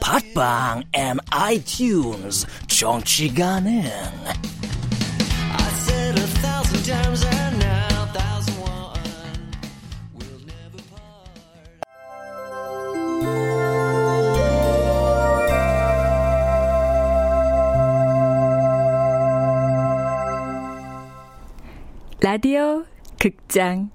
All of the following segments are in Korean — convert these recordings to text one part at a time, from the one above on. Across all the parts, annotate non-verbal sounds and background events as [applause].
팟빵 앤 아이튠즈 정치 가능. 라디오 극장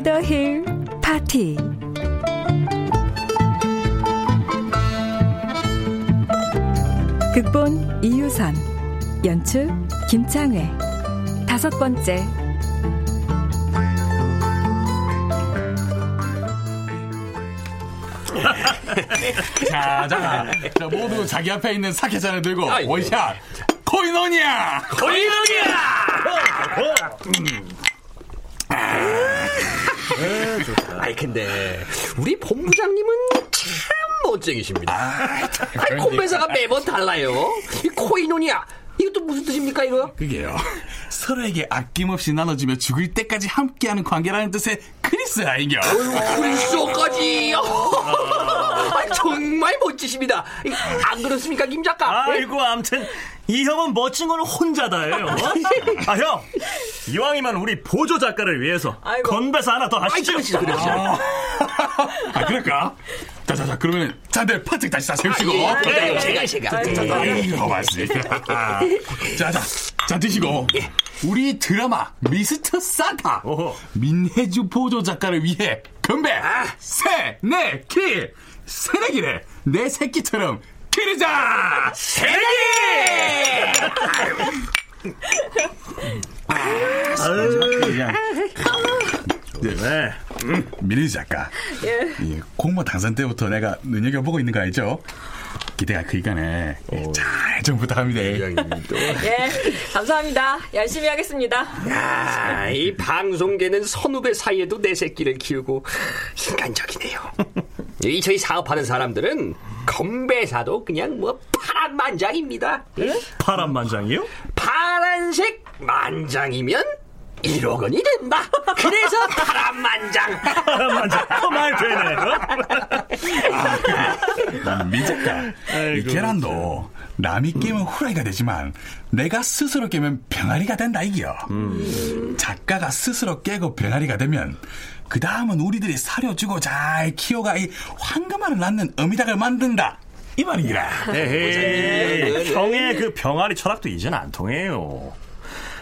오버 더힐 파티. 극본 이유선 연출 김창회. 다섯 번째. [laughs] 자, 자, 자, 모두 자기 앞에 있는 사케잔을 들고 원샷. 코이노니아! 아이 근데 우리 본부장님은 참 멋쟁이십니다. 아이 건배사가 매번 달라요. 이 코이노니아 이것도 무슨 뜻입니까 이거? 그게요. 서로에게 아낌없이 나눠주며 죽을 때까지 함께하는 관계라는 뜻의 그리스어이겨. 불쏘까지. 아, 정말 멋지십니다. 이, 안 그렇습니까 김 작가? 예? 아이고, 암튼 이 형은 멋진 거는 혼자다예요. 아, 형. 이왕이면 우리 보조 작가를 위해서 건배사 하나 더 아이 하시죠. 그러시죠 그러시죠. [laughs] 아, 그럴까? 자, 자, 자, 그러면 잔들 파뜩 다시 다 세우시고. 아, 예, 제가 제가. 아이고, 맞습니다. [laughs] 자, 자, 자, 드시고. 우리 드라마 미스터 산타. 민혜주 보조 작가를 위해 건배! 세, 네, 키! 새내기래! 내 새끼처럼 기르자! 새내기! 네. 음, 민혜주 작가. 예. 공모 당선 때부터 내가 눈여겨보고 있는 거 알죠? 기대가 크니까네. 잘좀 부탁합니다. 예, 감사합니다. 열심히 하겠습니다. 야, 이 방송계는 선후배 사이에도 내 새끼를 키우고 인간적이네요. 이 저희 사업하는 사람들은 건배사도 그냥 뭐 파란 만장입니다. 파란 만장이요? 파란색 만장이면 1억 원이 된다. 그래서 [laughs] 파란 만장. 파란 만장. 그말 되네. 나는 민 작가. 이 아이고, 계란도 남이 깨면 후라이가 되지만 내가 스스로 깨면 병아리가 된다 이겨. 작가가 스스로 깨고 병아리가 되면 그 다음은 우리들이 사려주고 잘 키워가 이 황금알을 낳는 어미닭을 만든다. 이 말이라. 형의 그 병아리 철학도 이젠 안 통해요.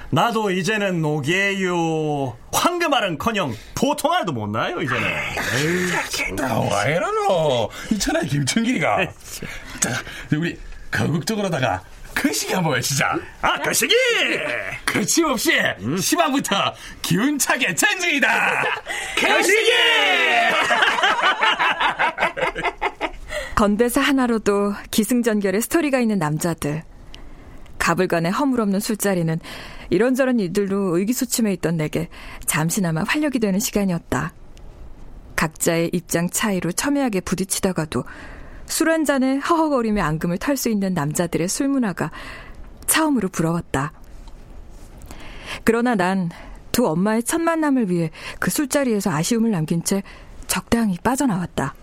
나도 이제는 노게요. 황금알은커녕 보통 알도 못 나요 이제는. 나와이라노 이천하의 김춘길이가. 자, 우리 거국적으로다가 거시기 한번 외치자. 아 거시기. 거침없이 시방부터 기운차게 전진이다. 거시기! [laughs] [laughs] 건배사 하나로도 기승전결의 스토리가 있는 남자들. 가불간의 허물없는 술자리는 이런저런 일들로 의기소침해 있던 내게 잠시나마 활력이 되는 시간이었다. 각자의 입장 차이로 첨예하게 부딪히다가도 술 한 잔에 허허거리며 앙금을 탈수 있는 남자들의 술 문화가 처음으로 부러웠다. 그러나 난 두 엄마의 첫 만남을 위해 그 술자리에서 아쉬움을 남긴 채 적당히 빠져나왔다.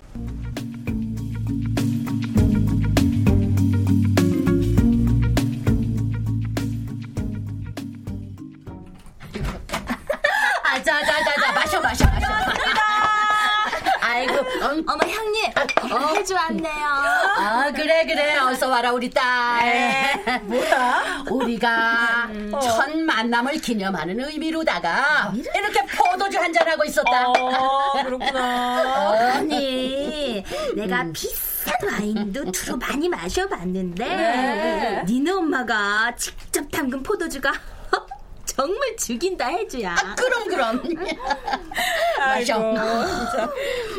어머 형님 해주 왔네요. 아 그래 그래 어서 와라 우리 딸. 뭐야? 우리가 첫 만남을 기념하는 의미로다가 이렇게 포도주 한잔 하고 있었다. 어, 그렇구나. 언니 내가 비싼 와인도 두루 많이 마셔봤는데 네. 니네 엄마가 직접 담근 포도주가 정말 죽인다 해주야. 아, 그럼 그럼. [laughs] 마셔.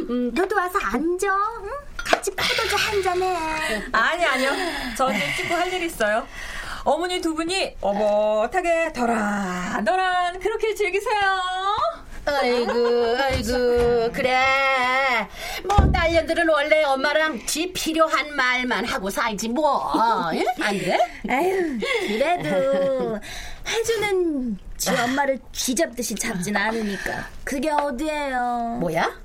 음, 너도 와서 앉아. 응? 같이 포도주 한 잔해. 아니, 아니요. 저는 찍고 할일 있어요. 어머니 두 분이 어긋하게 도란도란 그렇게 즐기세요. 아이고, 아이고, 그래. 뭐, 딸년들은 원래 엄마랑 지 필요한 말만 하고 살지, 뭐. 예? 안 그래? 아유, 그래도 해주는 지 엄마를 쥐잡듯이 잡진 않으니까 그게 어디예요? 뭐야?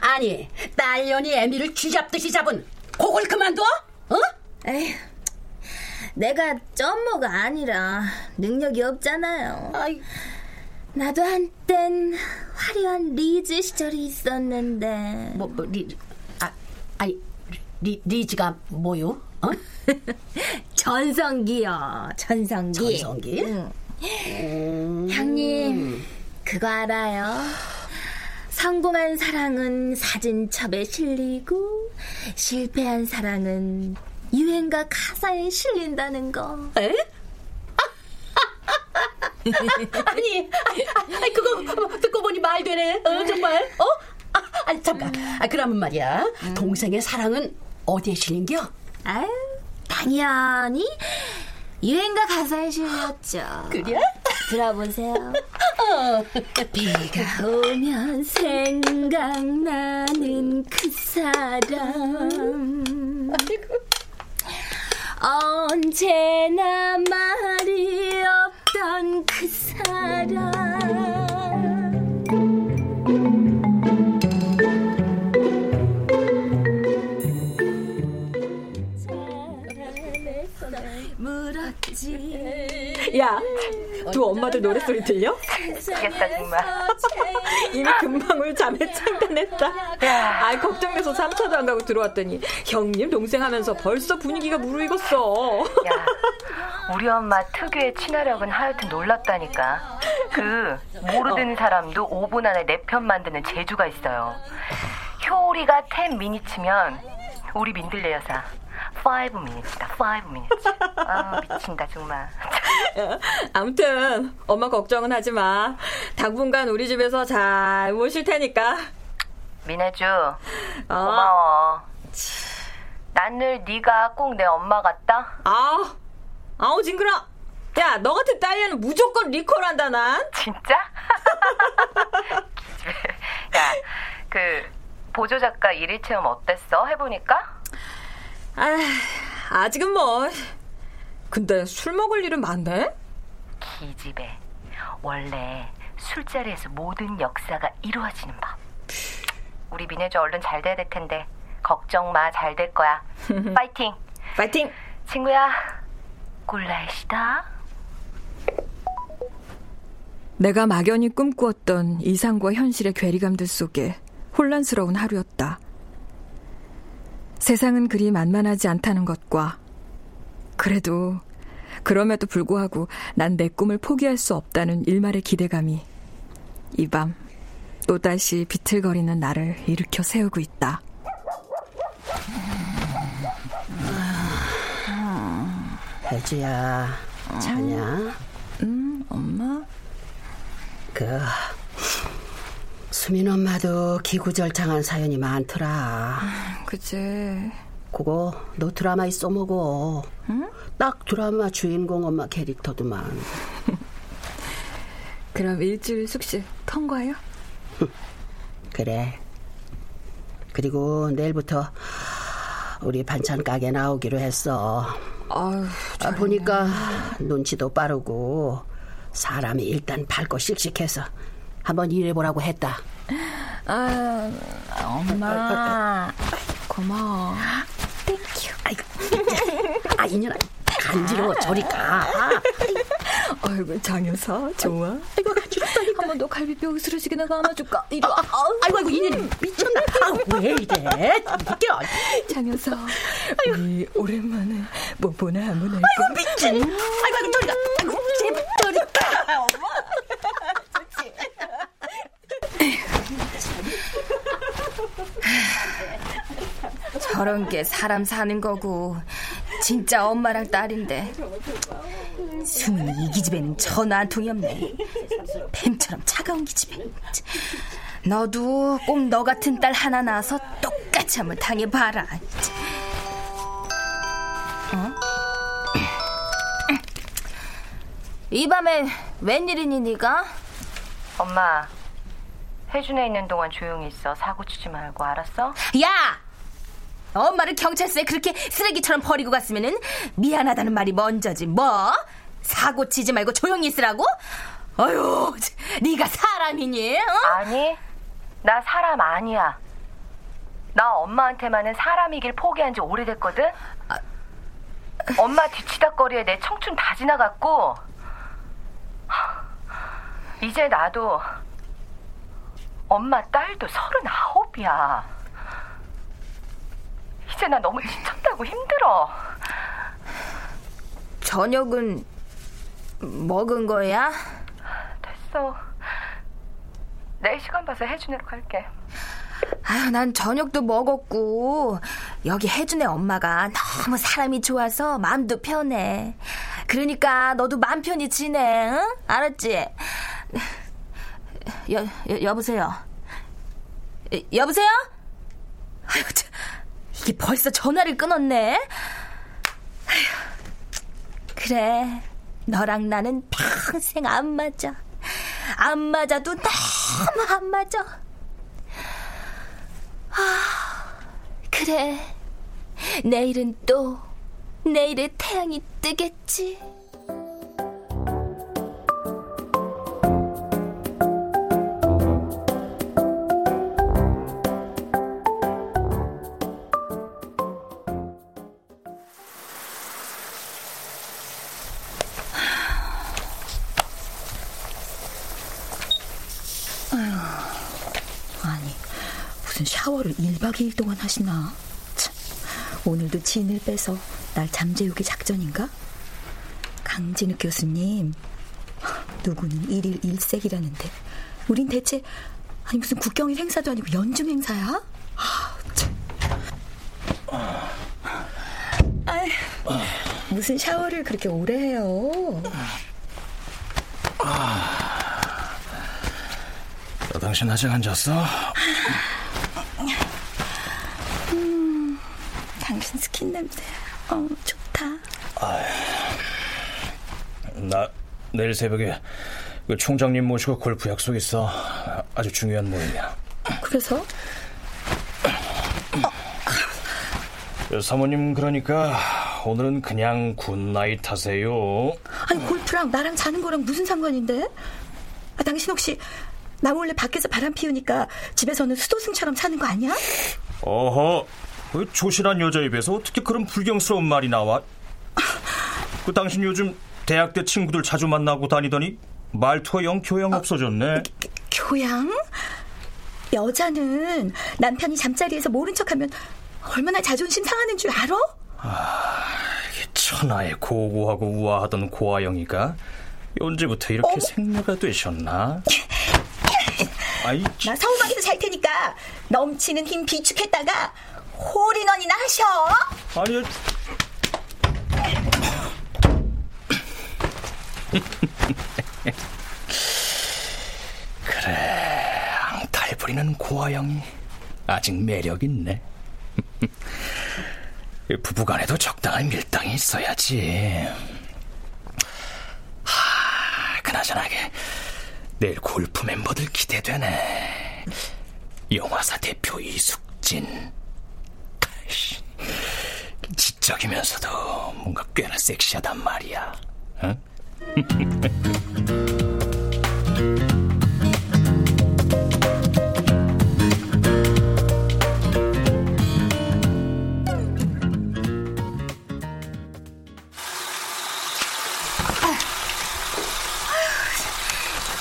아니, 딸년이 애미를 쥐잡듯이 잡은 그걸 그만둬? 어? 에휴, 내가 쩐모가 아니라 능력이 없잖아요. 아이, 나도 한땐 화려한 리즈 시절이 있었는데 뭐, 뭐, 리, 아, 아니, 리, 리즈가 뭐요? 어? [laughs] 전성기요, 전성기. 전성기? 응. 형님, 그거 알아요? 성공한 사랑은 사진첩에 실리고 실패한 사랑은 유행가 가사에 실린다는 거. 에? [laughs] 아니, 아니, 그거 듣고 보니 말 되네. 어, 정말? 어? 아, 아니, 잠깐. 아, 그러면 말이야. 동생의 사랑은 어디에 실린겨? 아유, 당연히 유행가 가사에 실렸죠. 그래? 들어보세요. [laughs] 비가 오면 생각나는 그 사람. 언제나 말이 없던 그 사람. 야, 두 엄마들 노랫소리 들려? 미치겠다 정말. [laughs] 이미 금방울 잠에 창단했다. 아, 걱정돼서 3차도 안 가고 들어왔더니 형님 동생 하면서 벌써 분위기가 무르익었어. 야, 우리 엄마 특유의 친화력은 하여튼 놀랍다니까. 그 모르는 사람도 5분 안에 내 편 만드는 재주가 있어요. 효리가 10 미니츠면 우리 민들레 여사 5 미니츠다. 5 미니츠. 아 미친다 정말. 아무튼 엄마 걱정은 하지 마. 당분간 우리 집에서 잘 모실 테니까. 민혜주 어. 고마워. 난 늘 네가 꼭 내 엄마 같다. 아, 아우 징그러. 야, 너 같은 딸려는 무조건 리콜한다 난. 진짜? [laughs] 야, 그 보조 작가 일일 체험 어땠어? 해보니까? 아, 아직은 뭐. 근데 술 먹을 일은 많네? 기집애. 원래 술자리에서 모든 역사가 이루어지는 법. 우리 민혜주 얼른 잘 돼야 될 텐데 걱정 마, 잘 될 거야. [laughs] 파이팅. 파이팅. 친구야, 꿀날시다. 내가 막연히 꿈꾸었던 이상과 현실의 괴리감들 속에 혼란스러운 하루였다. 세상은 그리 만만하지 않다는 것과 그래도 그럼에도 불구하고 난 내 꿈을 포기할 수 없다는 일말의 기대감이 이 밤 또다시 비틀거리는 나를 일으켜 세우고 있다. 혜주야, 자냐? 음, 엄마? 그, 수민 엄마도 기구절창한 사연이 많더라. 그제 그거 너 드라마에 써먹어. 딱 드라마 주인공 엄마 캐릭터도만. [laughs] 그럼 일주일 숙식 통과요? [laughs] 그래. 그리고 내일부터 우리 반찬 가게 나오기로 했어. 아유, 아, 보니까 눈치도 빠르고 사람이 일단 밝고 씩씩해서 한번 일해보라고 했다. 아, 엄마 [laughs] 고마워. 아 이년아, 간지러워 저리 가. 아이고 장여사 좋아. 이거 간지럽다. 한번 더 갈비뼈 으스러지게 내가 안아줄까? 이리 와. 아이고 아이고 이년이 미쳤나? 아 왜 이래? 웃겨. 장여사. 우리 오랜만에 뽀뽀나 한번 할까? 아이고 미친. 아이고 아이고 저리 가. 아이고 제발 저리 가. 엄마. 저런 게 사람 사는 거고 진짜 엄마랑 딸인데 수민이 이 기집애는 전화 한 통이 없네 뱀처럼 차가운 기집애 너도 꼭 너 같은 딸 하나 낳아서 똑같이 한번 당해봐라 어? 이 밤에 웬일이니 네가? 엄마 혜준에 있는 동안 조용히 있어 사고 치지 말고 알았어? 야! 엄마를 경찰서에 그렇게 쓰레기처럼 버리고 갔으면은 미안하다는 말이 먼저지 뭐? 사고 치지 말고 조용히 있으라고? 어휴, 네가 사람이니? 어? 아니, 나 사람 아니야. 나 엄마한테만은 사람이길 포기한 지 오래됐거든? 엄마 뒤치다 거리에 내 청춘 다 지나갔고, 이제 나도 엄마 딸도 서른아홉이야. 이제 나 너무 지쳤다고 힘들어. 저녁은 먹은 거야? 됐어. 내일 시간 봐서 해준으로 갈게. 아유, 난 저녁도 먹었고 여기 혜준의 엄마가 너무 사람이 좋아서 마음도 편해. 그러니까 너도 마음 편히 지내, 응? 알았지? 여, 여 여보세요. 여, 여보세요? 아유, 참, 이게 벌써 전화를 끊었네. 그래, 너랑 나는 평생 안 맞아. 안 맞아도 너무 안 맞아. 아, 그래. 내일은 또 내일의 태양이 뜨겠지. 무슨 샤워를 1박 2일 동안 하시나? 참, 오늘도 진을 빼서 날 잠재우기 작전인가? 강진욱 교수님, 누구는 일일 일색이라는데, 우린 대체, 아니, 무슨 국경일 행사도 아니고 연중 행사야? 아, 참. 아이, 무슨 샤워를 그렇게 오래 해요? 너 당신 아직 안 잤어? 음, 스킨 냄새, 어, 좋다. 나 내일 새벽에 그 총장님 모시고 골프 약속 있어. 아주 중요한 모임이야. 그래서? 그 사모님 그러니까 오늘은 그냥 good night 하세요. 아니, 골프랑 나랑 자는 거랑 무슨 상관인데? 아, 당신 혹시 나 몰래 밖에서 바람 피우니까 집에서는 수도승처럼 사는 거 아니야? 어허, 그 조신한 여자 입에서 어떻게 그런 불경스러운 말이 나와? 그 당신 요즘 대학 때 친구들 자주 만나고 다니더니 말투가 영 교양 없어졌네. 교양? 여자는 남편이 잠자리에서 모른 척하면 얼마나 자존심 상하는 줄 알아? 천하에 고고하고 우아하던 고아영이가 언제부터 이렇게 어머. 생녀가 되셨나? [laughs] 아이, 나 서울방에서 잘 테니까 넘치는 힘 비축했다가 홀인원이나 하셔. 아니, [laughs] 그래, 앙탈 부리는 고아영이 아직 매력 있네. [laughs] 부부간에도 적당한 밀당이 있어야지. 하, 그나저나게 내일 골프 멤버들 기대되네. 영화사 대표 이숙진. 지적이면서도 뭔가 꽤나 섹시하단 말이야. 응?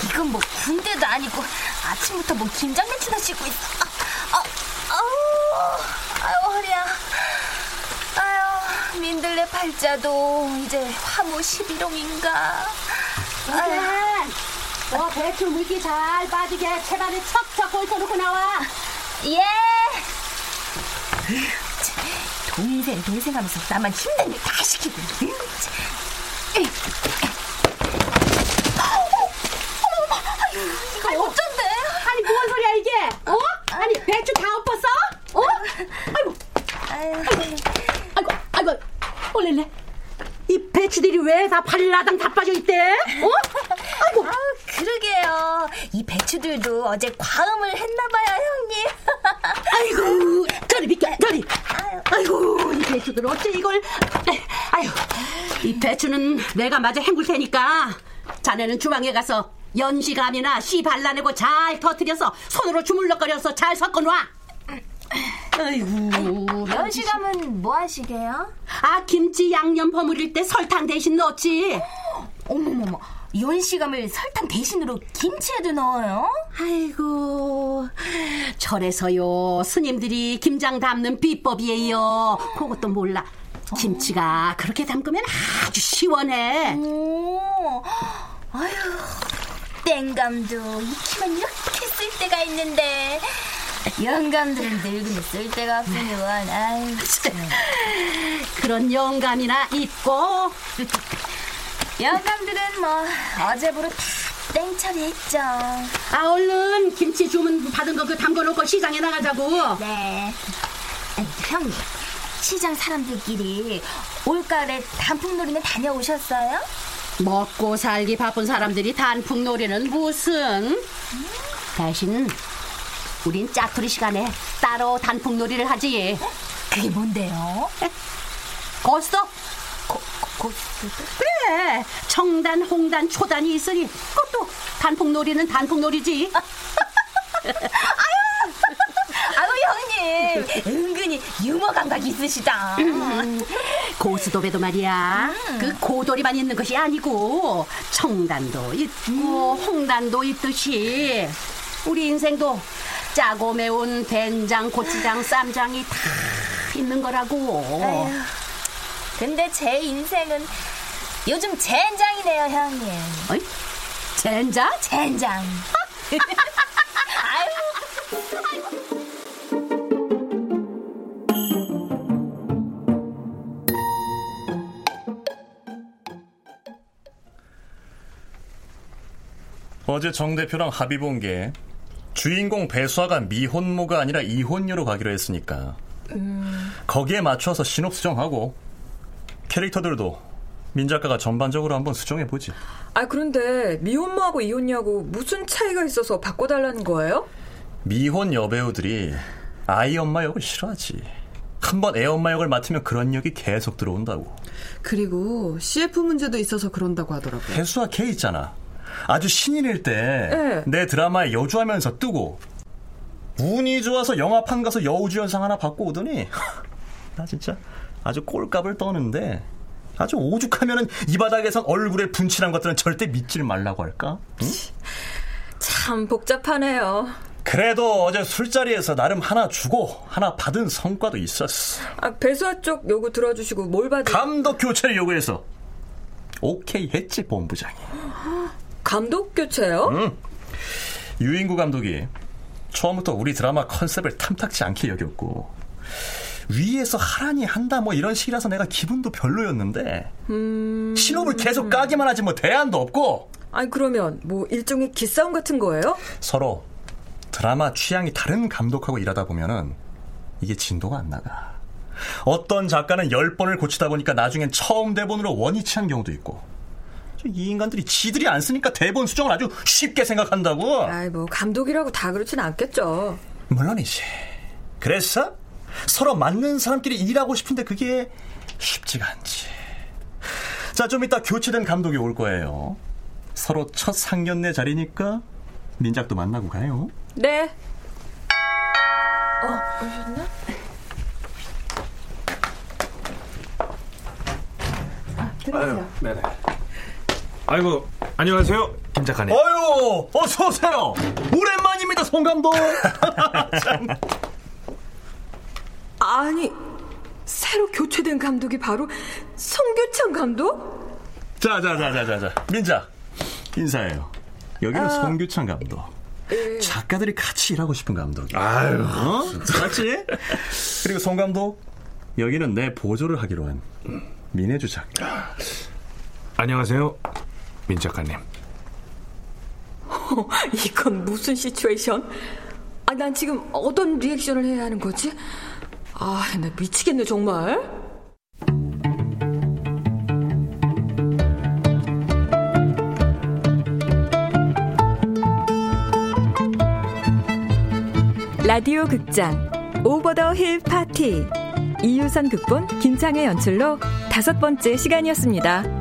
이건 뭐 군대도 아니고 아침부터 뭐 긴장 매치나 씻고 있어. 민들레 팔자도 이제 화무 11홍인가. 아유. 너 배추 물기 잘 빠지게 채반에 척척 걸쳐놓고 나와. 예. 동생 동생 하면서 나만 힘든 일 다 시키고. 이거 어쩐데? 아니 뭔 소리야 이게? 어? 아니 배추 다 엎었어? 어? 아이고, 아이고, 아이고, 아이고, 올렐래. 이 배추들이 왜다 발라당 다 빠져 있대? 어? 아이고. [laughs] 아, 그러게요. 이 배추들도 어제 과음을 했나봐요, 형님. [laughs] 아이고, 저리 비켜, 저리. 아이고, 이 배추들 어째 이걸. 아유, 이 배추는 내가 마저 헹굴 테니까 자네는 주방에 가서 연시감이나 씨 발라내고 잘 터트려서 손으로 주물럭거려서 잘 섞어놔. 아이고, 연시감은 뭐 하시게요? 아, 김치 양념 버무릴 때 설탕 대신 넣지. [gasps] 어머머머, 연시감을 설탕 대신으로 김치에도 넣어요? 아이고, 절에서요, 스님들이 김장 담는 비법이에요. 그것도 몰라. 김치가 그렇게 담그면 아주 시원해. 오, 아유, 땡감도 익히면 이렇게 쓸 때가 있는데. 영감들은 늙으면 쓸 데가 없으니원. 아유 그런 영감이나 있고. 영감들은 뭐 어제부로 다 땡처리했죠. 아 얼른 김치 주문 받은 거 그 담궈놓고 시장에 나가자고. 네. 형님 시장 사람들끼리 올가을에 단풍놀이는 다녀오셨어요? 먹고 살기 바쁜 사람들이 단풍놀이는 무슨? 대신 우린 짜투리 시간에 따로 단풍놀이를 하지. 그게 뭔데요? 고스톱. 고, 고스톱? 그래. 청단, 홍단, 초단이 있으니 그것도 단풍놀이는 단풍놀이지. 아유, 형님. 은근히 유머 감각 있으시다. 음, 고스톱에도 말이야. 음. 그 고돌이만 있는 것이 아니고 청단도 있고 홍단도 있듯이 우리 인생도 짜고 매운 된장, 고추장, 쌈장이 다 있는 거라고. 에휴, 근데 제 인생은 요즘 젠장이네요, 형님. 어이? 젠장? 젠장. [laughs] 아유. 어제 정 대표랑 합의 본 게 주인공 배수아가 미혼모가 아니라 이혼녀로 가기로 했으니까 음, 거기에 맞춰서 신업 수정하고 캐릭터들도 민 작가가 전반적으로 한번 수정해 보지. 아 그런데 미혼모하고 이혼녀하고 무슨 차이가 있어서 바꿔달라는 거예요? 미혼 여배우들이 아이 엄마 역을 싫어하지. 한번 애 엄마 역을 맡으면 그런 역이 계속 들어온다고. 그리고 CF 문제도 있어서 그런다고 하더라고요. 배수아 걔 있잖아. 아주 신인일 때내 네. 드라마에 여주하면서 뜨고 운이 좋아서 영화판 가서 여우주연상 하나 받고 오더니 [laughs] 나 진짜 아주 꼴값을 떠는데 아주 오죽하면은 이 바닥에선 얼굴에 분칠한 것들은 절대 믿질 말라고 할까? 응? 참 복잡하네요. 그래도 어제 술자리에서 나름 하나 주고 하나 받은 성과도 있었어. 아, 배수아 쪽 요구 들어주시고 뭘 받은? 감독 교체를 요구해서 오케이 했지 본부장이. [gasps] 감독 교체요? 응. 유인구 감독이 처음부터 우리 드라마 컨셉을 탐탁치 않게 여겼고 위에서 하라니 한다 뭐 이런 식이라서 내가 기분도 별로였는데 음... 신호를 계속 까기만 하지 뭐 대안도 없고 아니 그러면 뭐 일종의 기싸움 같은 거예요? 서로 드라마 취향이 다른 감독하고 일하다 보면은 이게 진도가 안 나가. 어떤 작가는 열 번을 고치다 보니까 나중엔 처음 대본으로 원위치한 경우도 있고. 이 인간들이 지들이 안 쓰니까 대본 수정을 아주 쉽게 생각한다고. 아이 뭐 감독이라고 다 그렇진 않겠죠. 물론이지. 그래서 서로 맞는 사람끼리 일하고 싶은데 그게 쉽지가 않지. 자, 좀 이따 교체된 감독이 올 거예요. 서로 첫 상견례 자리니까 민작도 만나고 가요. 네. 어, 오셨나? 아유, 네네. 아이고, 안녕하세요. 김 작가님. 어유, 어서 오세요. 오랜만입니다, 송 감독. [laughs] 아니, 새로 교체된 감독이 바로 성규창 감독? 자, 자, 자, 자, 자, 자. 민자, 인사해요. 여기는 아. 송규창 감독. 예. 작가들이 같이 일하고 싶은 감독. 아유, 어? 맞지? 그리고 송 감독, 여기는 내 보조를 하기로 한 민혜주 작가. 안녕하세요. 민 작가님. 어, [laughs] 이건 무슨 situation? 아, 난 지금 어떤 reaction을 해야 하는 거지? 아, 나 미치겠네, 정말. 라디오 극장 Over the Hill Party 이유선 극본 김창의 연출로 다섯 번째 시간이었습니다.